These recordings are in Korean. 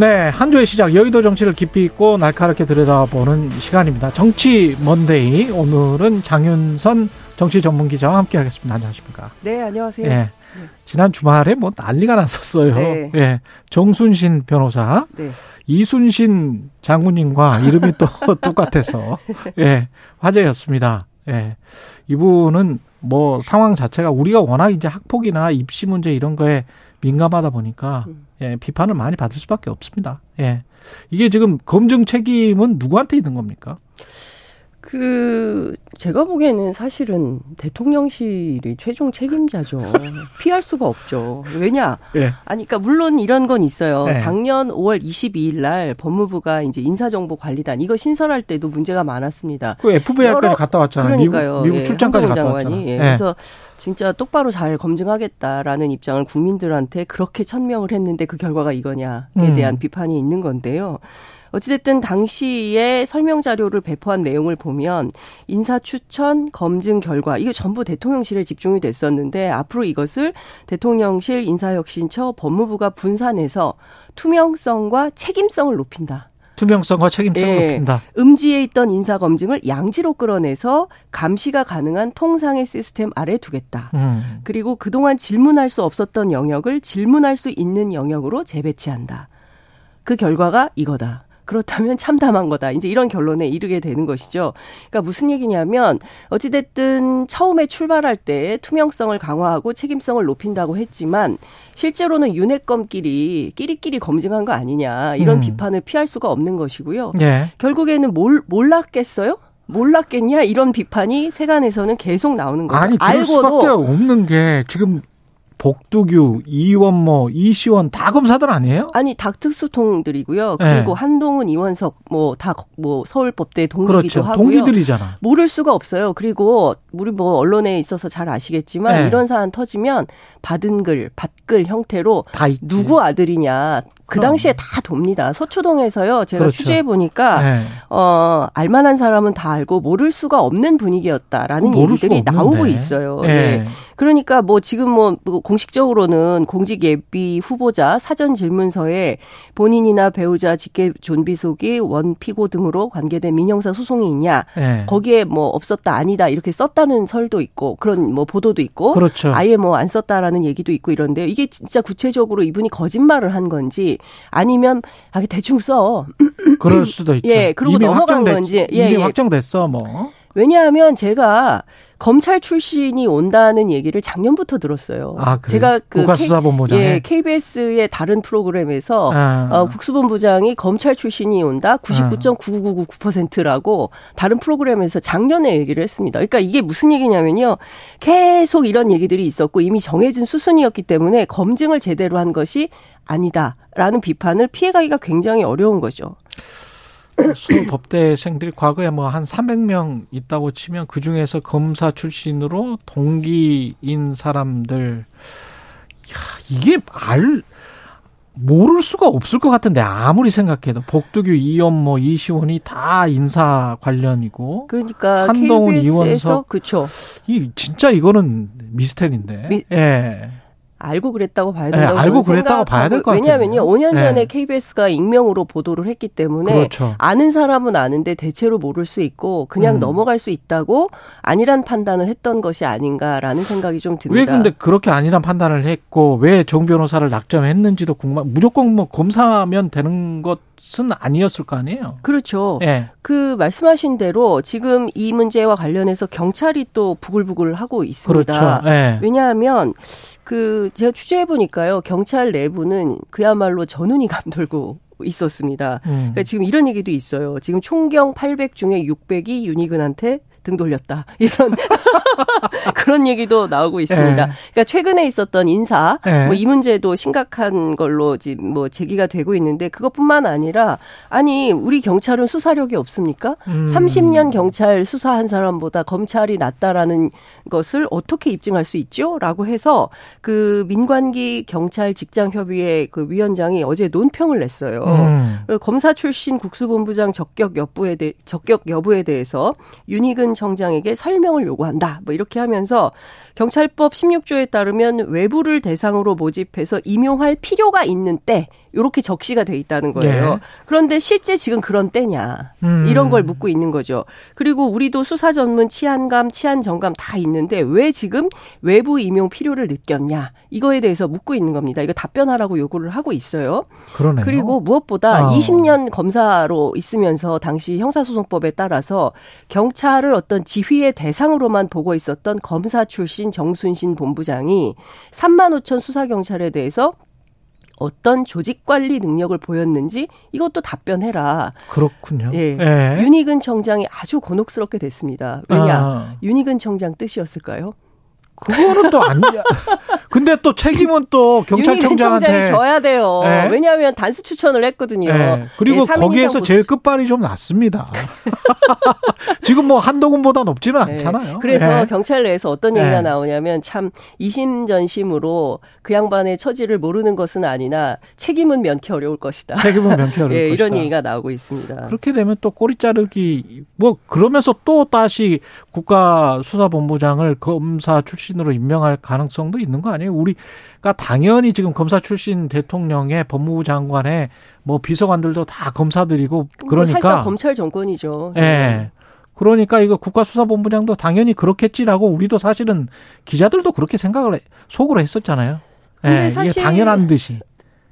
네, 한 주의 시작 여의도 정치를 깊이 있고 날카롭게 들여다보는 시간입니다. 정치 먼데이 오늘은 장윤선 정치 전문 기자와 함께 하겠습니다. 안녕하십니까? 네, 안녕하세요. 예. 네. 지난 주말에 뭐 난리가 났었어요. 네. 예. 정순신 변호사, 네. 이순신 장군님과 이름이 또 똑같아서 예. 화제였습니다. 예. 이분은 뭐 상황 자체가 우리가 워낙 이제 학폭이나 입시 문제 이런 거에 민감하다 보니까 음. 예, 비판을 많이 받을 수밖에 없습니다. 예. 이게 지금 검증 책임은 누구한테 있는 겁니까? 그 제가 보기에는 사실은 대통령실이 최종 책임자죠. 피할 수가 없죠. 왜냐? 예. 아니 그러니까 물론 이런 건 있어요. 예. 작년 5월 22일 날 법무부가 이제 인사정보관리단 이거 신설할 때도 문제가 많았습니다. 그 FBI까지 갔다 왔잖아요. 그러니까요. 미국, 미국 출장까지 갔다 왔잖아요. 예. 그래서 진짜 똑바로 잘 검증하겠다라는 입장을 국민들한테 그렇게 천명을 했는데 그 결과가 이거냐에 음. 대한 비판이 있는 건데요. 어찌됐든 당시에 설명 자료를 배포한 내용을 보면 인사 추천 검증 결과 이게 전부 대통령실에 집중이 됐었는데 앞으로 이것을 대통령실 인사혁신처 법무부가 분산해서 투명성과 책임성을 높인다. 투명성과 책임성을 예, 높인다. 음지에 있던 인사 검증을 양지로 끌어내서 감시가 가능한 통상의 시스템 아래 두겠다. 음. 그리고 그동안 질문할 수 없었던 영역을 질문할 수 있는 영역으로 재배치한다. 그 결과가 이거다. 그렇다면 참담한 거다. 이제 이런 결론에 이르게 되는 것이죠. 그러니까 무슨 얘기냐면 어찌됐든 처음에 출발할 때 투명성을 강화하고 책임성을 높인다고 했지만 실제로는 윤핵검끼리 끼리끼리 검증한 거 아니냐 이런 음. 비판을 피할 수가 없는 것이고요. 네. 결국에는 뭘 몰랐겠어요? 몰랐겠냐 이런 비판이 세간에서는 계속 나오는 거죠. 아니 그럴 알고도 수밖에 없는 게 지금 복두규, 이원모, 이시원 다 검사들 아니에요? 아니 다 특수통들이고요. 그리고 네. 한동훈, 이원석 뭐 다뭐 뭐 서울법대 동기기도 그렇죠. 하고요. 동기들이잖아. 모를 수가 없어요. 그리고 우리 뭐 언론에 있어서 잘 아시겠지만 네. 이런 사안 터지면 받은 글, 받글 형태로 누구 아들이냐 그 당시에 다 돕니다. 서초동에서요. 제가 그렇죠. 취재해 보니까 네. 어 알만한 사람은 다 알고 모를 수가 없는 분위기였다라는 얘기들이 나오고 있어요. 네. 네. 그러니까 뭐 지금 뭐 공식적으로는 공직 예비 후보자 사전 질문서에 본인이나 배우자 직계 존비속이 원 피고 등으로 관계된 민형사 소송이 있냐 네. 거기에 뭐 없었다 아니다 이렇게 썼다는 설도 있고 그런 뭐 보도도 있고 그렇죠. 아예 뭐 안 썼다라는 얘기도 있고 이런데요. 이게 진짜 구체적으로 이분이 거짓말을 한 건지 아니면 아 대충 써. 그럴 수도 있죠. 예, 그리고 넘어간 확정됐, 건지. 예, 이미 예. 확정됐어 뭐. 왜냐하면 제가 검찰 출신이 온다는 얘기를 작년부터 들었어요. 아, 그래? 제가 그 국가수사본부장에 예, KBS의 다른 프로그램에서 아. 어, 국수본부장이 검찰 출신이 온다 99.9999%라고 다른 프로그램에서 작년에 얘기를 했습니다. 그러니까 이게 무슨 얘기냐면요. 계속 이런 얘기들이 있었고 이미 정해진 수순이었기 때문에 검증을 제대로 한 것이 아니다라는 비판을 피해가기가 굉장히 어려운 거죠. 서울 법대생들이 과거에 뭐 한 300명 있다고 치면 그 중에서 검사 출신으로 동기인 사람들, 야, 이게 알, 모를 수가 없을 것 같은데 아무리 생각해도 복두규, 이연모, 이시원이 다 인사 관련이고 그러니까 한동훈, 이원석 그렇죠. 이 진짜 이거는 미스테리인데. 미, 예. 알고 그랬다고 봐야 된다고 네, 알고 그랬다고 봐야 될 것 같아요. 왜냐하면요, 5년 전에 네. KBS가 익명으로 보도를 했기 때문에 그렇죠. 아는 사람은 아는데 대체로 모를 수 있고 그냥 음. 넘어갈 수 있다고 아니란 판단을 했던 것이 아닌가라는 생각이 좀 듭니다. 왜 근데 그렇게 아니란 판단을 했고 왜 정 변호사를 낙점했는지도 궁금. 무조건 뭐 검사면 되는 것. 은 아니었을 거 아니에요. 그렇죠. 네. 그 말씀하신 대로 지금 이 문제와 관련해서 경찰이 또 부글부글 하고 있습니다. 그렇죠. 네. 왜냐하면 그 제가 취재해 보니까요. 경찰 내부는 그야말로 전운이 감돌고 있었습니다. 음. 그러니까 지금 이런 얘기도 있어요. 지금 총경 800 중에 600이 윤희근한테 등 돌렸다. 이런 그런 얘기도 나오고 있습니다. 네. 그러니까 최근에 있었던 인사 네. 뭐이 문제도 심각한 걸로 지금 뭐 제기가 되고 있는데 그것뿐만 아니라 아니 우리 경찰은 수사력이 없습니까? 음. 30년 경찰 수사한 사람보다 검찰이 낫다라는 것을 어떻게 입증할 수 있죠?라고 해서 그 민관기 경찰 직장 협의회 그 위원장이 어제 논평을 냈어요. 음. 그 검사 출신 국수본부장 적격 여부에 대 적격 여부에 대해서 윤희근 청장에게 설명을 요구한다. 뭐 이렇게 하면서 경찰법 16조에 따르면 외부를 대상으로 모집해서 임용할 필요가 있는 때 요렇게 적시가 돼 있다는 거예요. 네. 그런데 실제 지금 그런 때냐 음. 이런 걸 묻고 있는 거죠. 그리고 우리도 수사 전문 치안감, 치안 정감 다 있는데 왜 지금 외부 임용 필요를 느꼈냐 이거에 대해서 묻고 있는 겁니다. 이거 답변하라고 요구를 하고 있어요. 그러네요. 그리고 무엇보다 아. 20년 검사로 있으면서 당시 형사소송법에 따라서 경찰을 어떤 지휘의 대상으로만 보고 있었던 검사 출신 정순신 본부장이 3만 5천 수사 경찰에 대해서 어떤 조직 관리 능력을 보였는지 이것도 답변해라. 그렇군요. 예. 예. 윤희근 청장이 아주 곤혹스럽게 됐습니다. 왜냐? 아. 윤희근 청장 뜻이었을까요? 그거는 또 아니야. 근데 또 책임은 또 경찰청장한테 져야 돼요. 네. 왜냐하면 단수 추천을 했거든요. 네. 그리고 네, 거기에서 제일 끝발이 좀 낮습니다. 지금 뭐 한동훈보다 높지는 네. 않잖아요. 그래서 경찰 내에서 어떤 얘기가 나오냐면 참 이심전심으로 그 양반의 처지를 모르는 것은 아니나 책임은 면키 어려울 것이다. 책임은 면키 어려울 예, 것이다. 이런 얘기가 나오고 있습니다. 그렇게 되면 또 꼬리 자르기 뭐 그러면서 또 다시 국가수사본부장을 검사 출신 으로 임명할 가능성도 있는 거 아니에요? 우리가 당연히 지금 검사 출신 대통령의 법무부 장관의 뭐 비서관들도 다 검사들이고 그러니까 뭐 검찰 정권이죠. 예. 네. 그러니까 이거 국가수사본부장도 당연히 그렇겠지라고 우리도 사실은 기자들도 그렇게 생각을 속으로 했었잖아요. 예. 이게 당연한 듯이.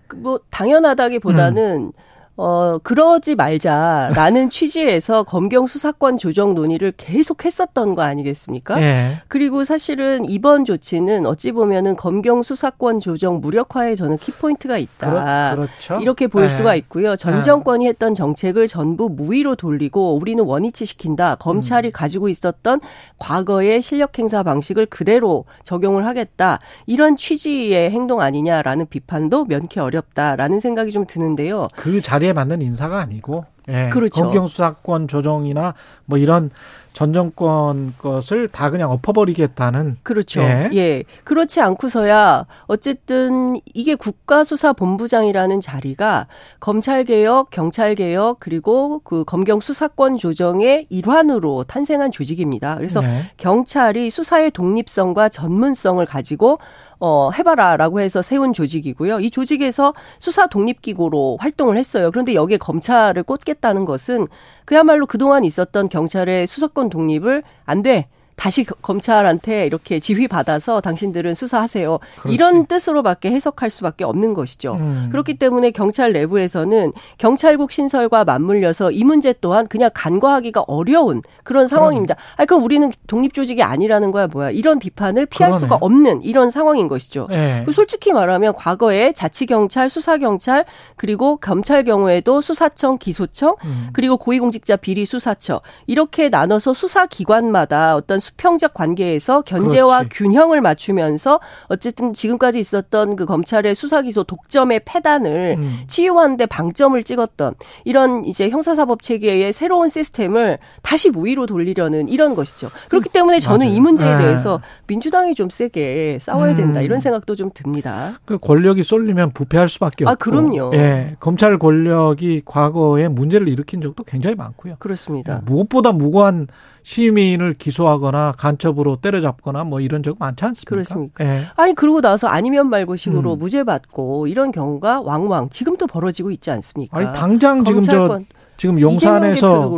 그뭐 당연하다기보다는 음. 어, 그러지 말자라는 취지에서 검경 수사권 조정 논의를 계속 했었던 거 아니겠습니까? 예. 그리고 사실은 이번 조치는 어찌 보면은 검경 수사권 조정 무력화에 저는 키포인트가 있다. 그렇, 죠 이렇게 볼 예. 수가 있고요. 전 예. 정권이 했던 정책을 전부 무위로 돌리고 우리는 원위치 시킨다. 검찰이 음. 가지고 있었던 과거의 실력 행사 방식을 그대로 적용을 하겠다. 이런 취지의 행동 아니냐라는 비판도 면키 어렵다라는 생각이 좀 드는데요. 그 자리에 자리에 맞는 인사가 아니고 예, 그렇죠. 검경 수사권 조정이나 뭐 이런 전 정권 것을 다 그냥 엎어버리겠다는 그렇죠. 예. 예. 그렇지 않고서야 어쨌든 이게 국가수사본부장이라는 자리가 검찰개혁, 경찰개혁 그리고 그 검경 수사권 조정의 일환으로 탄생한 조직입니다. 그래서 네. 경찰이 수사의 독립성과 전문성을 가지고 어, 해봐라라고 해서 세운 조직이고요. 이 조직에서 수사 독립기구로 활동을 했어요. 그런데 여기에 검찰을 꽂겠다는 것은 그야말로 그동안 있었던 경찰의 수사권 독립을 안 돼. 다시 검찰한테 이렇게 지휘받아서 당신들은 수사하세요. 그렇지. 이런 뜻으로밖에 해석할 수밖에 없는 것이죠. 음. 그렇기 때문에 경찰 내부에서는 경찰국 신설과 맞물려서 이 문제 또한 그냥 간과하기가 어려운 그런 상황입니다. 아 그럼 우리는 독립 조직이 아니라는 거야 뭐야? 이런 비판을 피할 그러네. 수가 없는 이런 상황인 것이죠. 네. 솔직히 말하면 과거에 자치경찰, 수사경찰 그리고 검찰 경우에도 수사청, 기소청 음. 그리고 고위공직자 비리 수사처 이렇게 나눠서 수사기관마다 어떤 수평적 관계에서 견제와 그렇지. 균형을 맞추면서 어쨌든 지금까지 있었던 그 검찰의 수사 기소 독점의 패단을 음. 치유하는데 방점을 찍었던 이런 이제 형사사법 체계의 새로운 시스템을 다시 무위로 돌리려는 이런 것이죠. 그렇기 때문에 저는 맞아요. 이 문제에 네. 대해서 민주당이 좀 세게 싸워야 된다 음. 이런 생각도 좀 듭니다. 그 권력이 쏠리면 부패할 수밖에 없고. 아 그럼요. 예, 검찰 권력이 과거에 문제를 일으킨 적도 굉장히 많고요. 그렇습니다. 무엇보다 무고한 시민을 기소하거나 간첩으로 때려잡거나 뭐 이런 적 많지 않습니까? 그렇습니까? 예. 아니 그러고 나서 아니면 말고식으로 음. 무죄 받고 이런 경우가 왕왕 지금도 벌어지고 있지 않습니까? 아니 당장 지금 저 지금 용산에서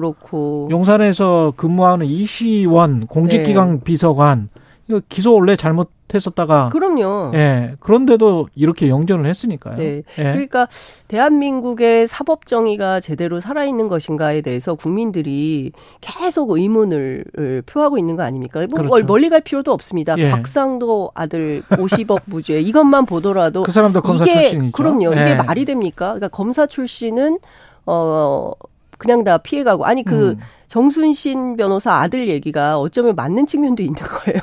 용산에서 근무하는 이시원 공직기강 네. 비서관 이거 기소 원래 잘못 했었다가 그럼요. 예. 그런데도 이렇게 영전을 했으니까요. 네. 예. 그러니까 대한민국의 사법 정의가 제대로 살아 있는 것인가에 대해서 국민들이 계속 의문을 표하고 있는 거 아닙니까? 뭐 그렇죠. 멀리 갈 필요도 없습니다. 예. 박상도 아들 50억 무죄 이것만 보더라도 그 사람도 검사 이게, 출신이죠. 그럼요. 이게 예. 말이 됩니까? 그러니까 검사 출신은 어 그냥 다 피해가고 아니 그 음. 정순신 변호사 아들 얘기가 어쩌면 맞는 측면도 있는 거예요.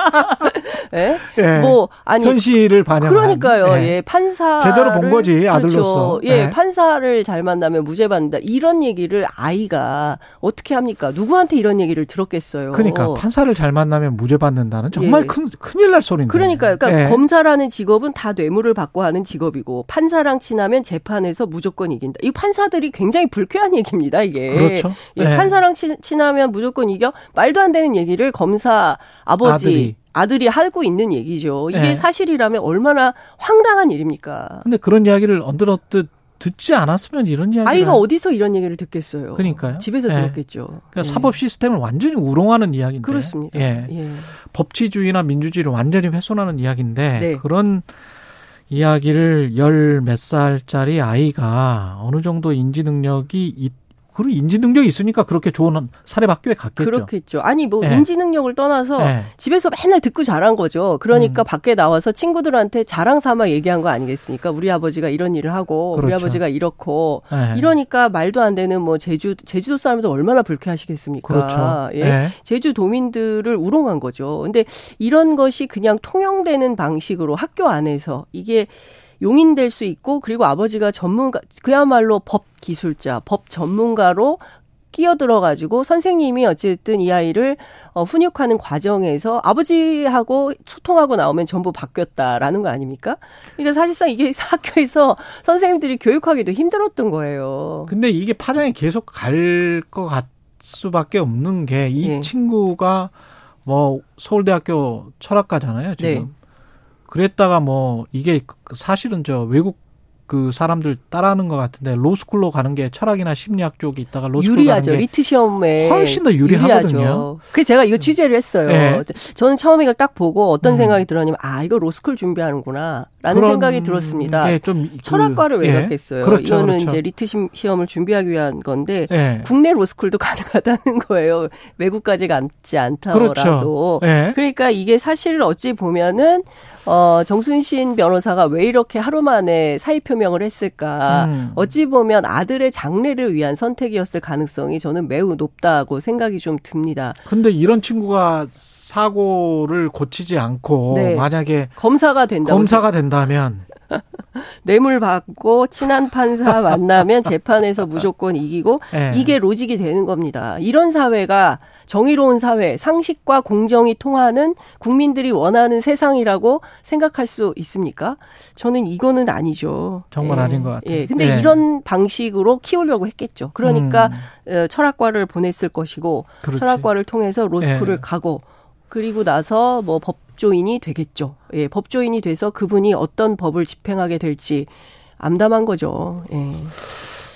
예? 예? 뭐 아니 현실을 반영 그러니까요. 예. 예. 판사 제대로 본 거지 아들로서. 그렇죠. 예, 예, 판사를 잘 만나면 무죄 받는다. 이런 얘기를 아이가 어떻게 합니까? 누구한테 이런 얘기를 들었겠어요. 그러니까 판사를 잘 만나면 무죄 받는다는 정말 예. 큰 큰일 날 소리인데. 그러니까요. 그러니까 예. 검사라는 직업은 다 뇌물을 받고 하는 직업이고 판사랑 친하면 재판에서 무조건 이긴다. 이 판사들이 굉장히 불쾌한 얘기입니다. 이게. 그렇죠. 예, 판사랑 친 하면 무조건 이겨 말도 안 되는 얘기를 검사 아버지 아들이. 아들이 하고 있는 얘기죠. 이게 네. 사실이라면 얼마나 황당한 일입니까? 근데 그런 이야기를 언뜻언뜻 듣지 않았으면 이런 이야기 아이가 어디서 이런 얘기를 듣겠어요. 그러니까요. 집에서 예. 들었겠죠. 그러니까 예. 사법 시스템을 완전히 우롱하는 이야기인데. 그렇습니다. 예. 예. 법치주의나 민주주의를 완전히 훼손하는 이야기인데 네. 그런 이야기를 열 몇 살짜리 아이가 어느 정도 인지 능력이 있 그리고 인지 능력이 있으니까 그렇게 좋은 사립 학교에 갔겠죠. 그렇겠죠. 아니 뭐 네. 인지 능력을 떠나서 네. 집에서 맨날 듣고 자란 거죠. 그러니까 음. 밖에 나와서 친구들한테 자랑 삼아 얘기한 거 아니겠습니까? 우리 아버지가 이런 일을 하고 그렇죠. 우리 아버지가 이렇고 네. 이러니까 말도 안 되는 뭐 제주 제주도 사람들 얼마나 불쾌하시겠습니까? 그렇죠. 예. 네. 제주 도민들을 우롱한 거죠. 근데 이런 것이 그냥 통용되는 방식으로 학교 안에서 이게 용인될 수 있고 그리고 아버지가 전문가 그야말로 법 기술자, 법 전문가로 끼어들어 가지고 선생님이 어쨌든 이 아이를 어, 훈육하는 과정에서 아버지하고 소통하고 나오면 전부 바뀌었다라는 거 아닙니까? 그러니까 사실상 이게 학교에서 선생님들이 교육하기도 힘들었던 거예요. 근데 이게 파장이 계속 갈 것 같 수밖에 없는 게이 네. 친구가 뭐 서울대학교 철학과잖아요, 지금. 네. 그랬다가 뭐 이게 그 사실은 저 외국 그 사람들 따라하는 것 같은데 로스쿨로 가는 게 철학이나 심리학 쪽이 있다가 로스쿨 유리하죠. 가는 게 LEET 시험에 훨씬 더 유리하거든요. 그 제가 이거 취재를 했어요. 네. 저는 처음에 이걸 딱 보고 어떤 음. 생각이 들었냐면 아 이거 로스쿨 준비하는구나. 라는 생각이 들었습니다. 좀 그, 철학과를 왜 예. 갔겠어요? 그렇죠, 이거는 그렇죠. 이제 LEET 시험을 준비하기 위한 건데 예. 국내 로스쿨도 가능하다는 거예요. 외국까지 가지 않더라도. 그렇죠. 예. 그러니까 이게 사실 어찌 보면은 어, 정순신 변호사가 왜 이렇게 하루 만에 사의 표명을 했을까? 음. 어찌 보면 아들의 장래를 위한 선택이었을 가능성이 저는 매우 높다고 생각이 좀 듭니다. 근데 이런 친구가 사고를 고치지 않고 네. 만약에 검사가 된다 검사가 된다면 뇌물 받고 친한 판사 만나면 재판에서 무조건 이기고 네. 이게 로직이 되는 겁니다. 이런 사회가 정의로운 사회, 상식과 공정이 통하는 국민들이 원하는 세상이라고 생각할 수 있습니까? 저는 이거는 아니죠. 정말 예. 아닌 것 같아요. 예. 근데 예. 이런 방식으로 키우려고 했겠죠. 그러니까 음. 철학과를 보냈을 것이고 그렇지. 철학과를 통해서 로스쿨을 예. 가고 그리고 나서 뭐 법조인이 되겠죠. 예, 법조인이 돼서 그분이 어떤 법을 집행하게 될지 암담한 거죠. 예.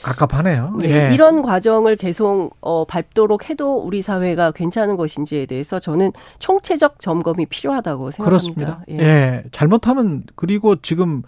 갑갑하네요. 네, 예. 이런 과정을 계속 어, 밟도록 해도 우리 사회가 괜찮은 것인지에 대해서 저는 총체적 점검이 필요하다고 생각합니다. 그렇습니다. 예. 예. 잘못하면 그리고 지금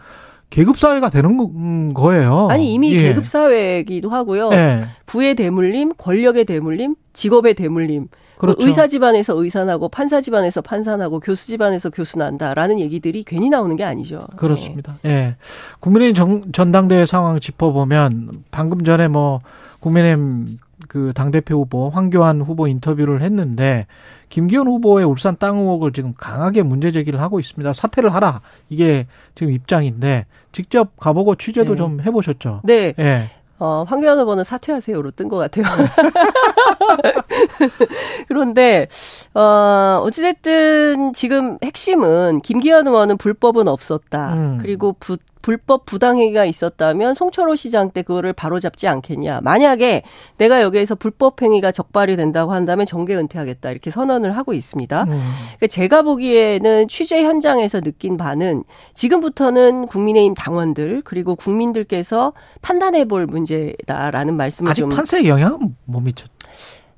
계급 사회가 되는 거예요. 아니 이미 예. 계급 사회이기도 하고요. 예. 부의 대물림, 권력의 대물림, 직업의 대물림. 그렇죠. 의사 집안에서 의사 나고 판사 집안에서 판사 나고 교수 집안에서 교수 난다라는 얘기들이 괜히 나오는 게 아니죠. 그렇습니다. 예. 네. 국민의힘 정, 전당대회 상황 짚어보면 방금 전에 뭐 국민의힘 그 당대표 후보 황교안 후보 인터뷰를 했는데 김기현 후보의 울산 땅 의혹을 지금 강하게 문제 제기를 하고 있습니다. 사퇴를 하라. 이게 지금 입장인데 직접 가보고 취재도 네. 좀 해보셨죠? 네. 예. 어, 황교안 후보는 사퇴하세요로 뜬 것 같아요. 그런데, 어, 어찌됐든 지금 핵심은 김기현 의원은 불법은 없었다. 음. 그리고 부, 불법 부당행위가 있었다면 송철호 시장 때 그거를 바로잡지 않겠냐. 만약에 내가 여기에서 불법 행위가 적발이 된다고 한다면 정계 은퇴하겠다. 이렇게 선언을 하고 있습니다. 음. 그러니까 제가 보기에는 취재 현장에서 느낀 바는 지금부터는 국민의힘 당원들 그리고 국민들께서 판단해 볼 문제다라는 말씀을 아직 좀 판세에 영향은 못 미쳤.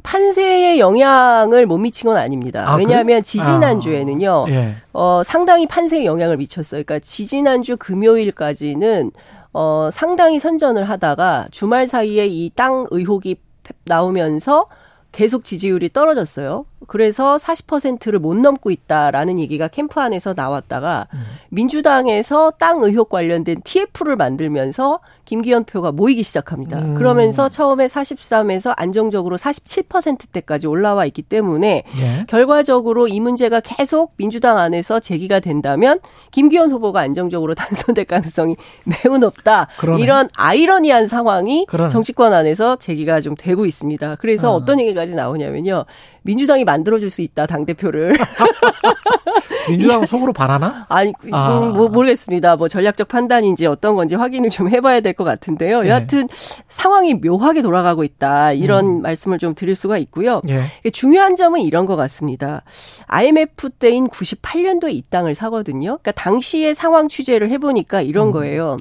판세에 영향을 못 미친 건 아닙니다. 아, 왜냐하면? 지지난주에는요, 아, 예. 어, 상당히 판세에 영향을 미쳤어요. 그러니까 지지난주 금요일까지는 어, 상당히 선전을 하다가 주말 사이에 이 땅 의혹이 나오면서 계속 지지율이 떨어졌어요. 그래서 40%를 못 넘고 있다라는 얘기가 캠프 안에서 나왔다가 음. 민주당에서 땅 의혹 관련된 TF를 만들면서 김기현 표가 모이기 시작합니다. 음. 그러면서 처음에 43에서 안정적으로 47%대까지 올라와 있기 때문에 예. 결과적으로 이 문제가 계속 민주당 안에서 제기가 된다면 김기현 후보가 안정적으로 단선될 가능성이 매우 높다. 그러네. 이런 아이러니한 상황이 그러네. 정치권 안에서 제기가 좀 되고 있습니다. 그래서 어. 떤 얘기까지 나오냐면요. 민주당이 만들어줄 수 있다 당 대표를. 민주당 속으로 바라나? 아니 아. 뭐 모르겠습니다. 뭐 전략적 판단인지 어떤 건지 확인을 좀 해봐야 될 것 같은데요. 네. 여하튼 상황이 묘하게 돌아가고 있다 이런 음. 말씀을 좀 드릴 수가 있고요. 네. 중요한 점은 이런 것 같습니다. IMF 때인 98년도에 이 땅을 사거든요. 그러니까 당시의 상황 취재를 해보니까 이런 음. 거예요.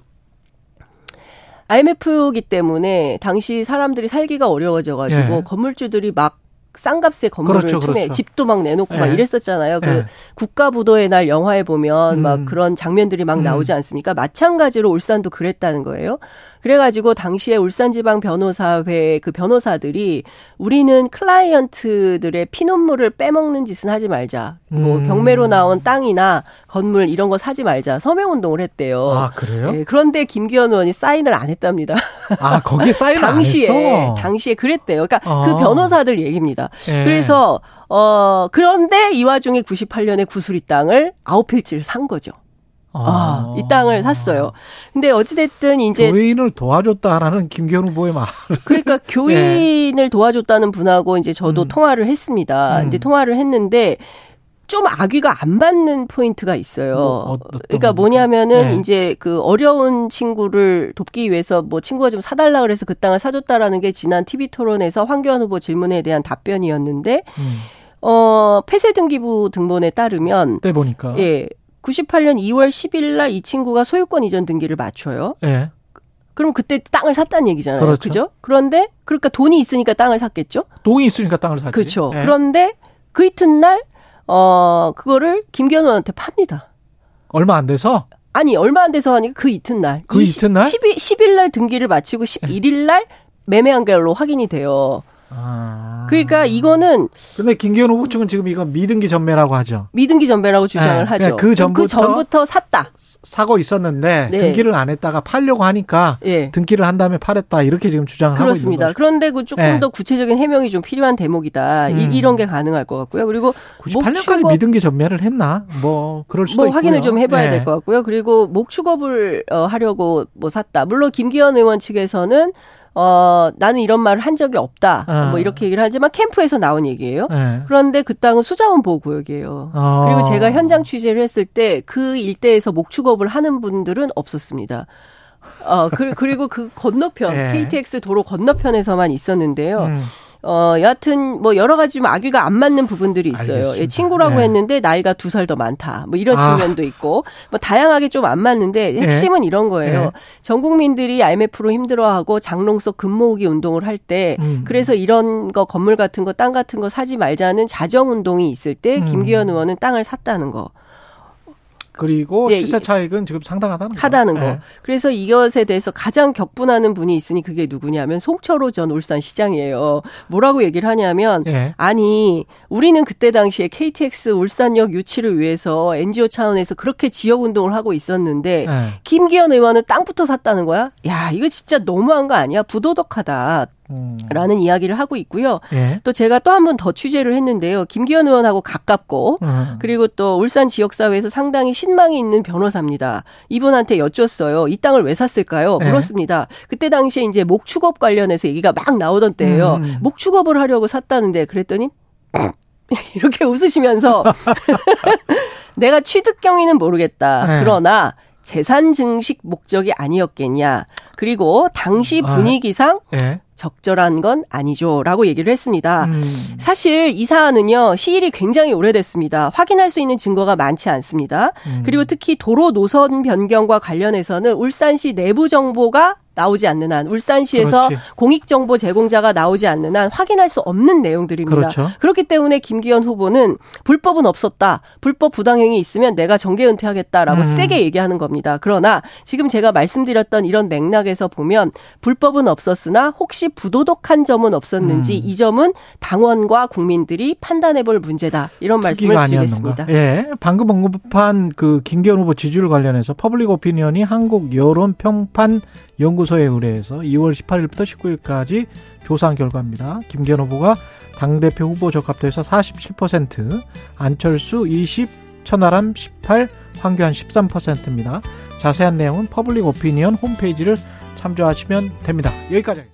IMF이기 때문에 당시 사람들이 살기가 어려워져가지고 예. 건물주들이 막 쌍값의 건물을 그렇죠, 그렇죠. 집도 막 내놓고 네. 막 예. 이랬었잖아요. 그 네. 국가부도의 날 영화에 보면 음. 막 그런 장면들이 막 음. 나오지 않습니까? 마찬가지로 울산도 그랬다는 거예요. 그래가지고 당시에 울산지방 변호사회 그 변호사들이 우리는 클라이언트들의 피눈물을 빼먹는 짓은 하지 말자. 뭐 음. 경매로 나온 땅이나 건물 이런 거 사지 말자. 서명 운동을 했대요. 아 그래요? 네, 그런데 김기현 의원이 사인을 안 했답니다. 아 거기에 사인을 당시에? 당시에 그랬대요. 그러니까 아. 그 변호사들 얘기입니다. 네. 그래서 어 그런데 이 와중에 98년에 구수리 땅을 아홉 필지를 산 거죠. 아, 이 땅을 샀어요. 근데 어찌됐든 이제. 교인을 도와줬다라는 김기현 후보의 말. 그러니까 교인을 네. 도와줬다는 분하고 이제 저도 음. 통화를 했습니다. 음. 이제 통화를 했는데 좀 악의가 안 받는 포인트가 있어요. 뭐, 그러니까 뭐냐면은 네. 이제 그 어려운 친구를 돕기 위해서 뭐 친구가 좀 사달라 그래서 그 땅을 사줬다라는 게 지난 TV 토론에서 황교안 후보 질문에 대한 답변이었는데 음. 어 폐쇄 등기부 등본에 따르면 때 보니까 예 98년 2월 10일 날 이 친구가 소유권 이전 등기를 맞춰요. 예. 그럼 그때 땅을 샀다는 얘기잖아요. 그렇죠. 그죠? 그런데 그러니까 돈이 있으니까 땅을 샀겠죠? 돈이 있으니까 땅을 샀지. 그렇죠. 예. 그런데 그 이튿날 어 그거를 김기현한테 팝니다. 얼마 안 돼서? 아니 얼마 안 돼서 하니까 그 이튿날. 그 이튿날? 10일 10일 날 등기를 마치고 11일 날 매매한 걸로 확인이 돼요. 아. 그러니까 이거는 근데 김기현 후보 측은 지금 이거 미등기 전매라고 하죠. 미등기 전매라고 주장을 네. 하죠. 그 전부터, 그 전부터 샀다. 사고 있었는데 네. 등기를 안 했다가 팔려고 하니까 네. 등기를 한 다음에 팔았다 이렇게 지금 주장을 그렇습니다. 하고 거죠. 그런데 그 조금 네. 더 구체적인 해명이 좀 필요한 대목이다. 음. 이, 런 게 가능할 것 같고요. 그리고 98년까지 미등기 전매를 했나? 뭐 그럴 수도 뭐 있고요. 확인을 좀 해봐야 될 것 같고요. 그리고 목축업을 어, 하려고 뭐 샀다. 물론 김기현 의원 측에서는 어, 나는 이런 말을 한 적이 없다. 어. 뭐 이렇게 얘기를 하지만 캠프에서 나온 얘기예요. 네. 그런데 그 땅은 수자원 보호구역이에요. 어. 그리고 제가 현장 취재를 했을 때 그 일대에서 목축업을 하는 분들은 없었습니다. 어, 그, 그리고 그 건너편, 네. KTX 도로 건너편에서만 있었는데요. 음. 어, 여하튼 뭐 여러 가지 좀 악의가 안 맞는 부분들이 있어요. 예, 친구라고 네. 했는데 나이가 두 살 더 많다. 뭐 이런 아. 측면도 있고 뭐 다양하게 좀 안 맞는데 네. 핵심은 네. 이런 거예요. 네. 전 국민들이 IMF로 힘들어하고 장롱 속 금모으기 운동을 할때 음. 그래서 이런 거 건물 같은 거 땅 같은 거 사지 말자는 자정 운동이 있을 때 음. 김기현 의원은 땅을 샀다는 거. 그리고 예, 시세 차익은 지금 상당하다는 거. 하다는 거. 네. 그래서 이것에 대해서 가장 격분하는 분이 있으니 그게 누구냐면 송철호 전 울산 시장이에요. 뭐라고 얘기를 하냐면 예. 아니 우리는 그때 당시에 KTX 울산역 유치를 위해서 NGO 차원에서 그렇게 지역 운동을 하고 있었는데 예. 김기현 의원은 땅부터 샀다는 거야? 야 이거 진짜 너무한 거 아니야? 부도덕하다. 라는 이야기를 하고 있고요. 예. 또 제가 또 한 번 더 취재를 했는데요. 김기현 의원하고 가깝고 음. 그리고 또 울산 지역 사회에서 상당히 신망이 있는 변호사입니다. 이분한테 여쭈었어요. 이 땅을 왜 샀을까요? 예. 물었습니다. 그때 당시에 이제 목축업 관련해서 얘기가 막 나오던 때예요. 음. 목축업을 하려고 샀다는데 그랬더니 이렇게 웃으시면서 내가 취득 경위는 모르겠다. 예. 그러나 재산 증식 목적이 아니었겠냐. 그리고 당시 아. 분위기상 아, 적절한 건 아니죠라고 얘기를 했습니다. 음. 사실 이 사안은요 시일이 굉장히 오래됐습니다. 확인할 수 있는 증거가 많지 않습니다. 음. 그리고 특히 도로 노선 변경과 관련해서는 울산시 내부 정보가 나오지 않는 한 울산시에서 공익정보 제공자가 나오지 않는 한 확인할 수 없는 내용들입니다. 그렇죠. 그렇기 때문에 김기현 후보는 불법은 없었다. 불법 부당행위 있으면 내가 정계 은퇴하겠다라고 음. 세게 얘기하는 겁니다. 그러나 지금 제가 말씀드렸던 이런 맥락에서 보면 불법은 없었으나 혹시 부도덕한 점은 없었는지 음. 이 점은 당원과 국민들이 판단해 볼 문제다. 이런 말씀을 드리겠습니다. 예. 방금 언급한 그 김기현 후보 지지율 관련해서 퍼블릭 오피니언이 한국 여론 평판 연구소에 의뢰해서 2월 18일부터 19일까지 조사한 결과입니다. 김기현 후보가 당대표 후보 적합도에서 47%, 안철수 20, 천하람 18, 황교안 13%입니다. 자세한 내용은 퍼블릭 오피니언 홈페이지를 참조하시면 됩니다. 여기까지 하겠습니다.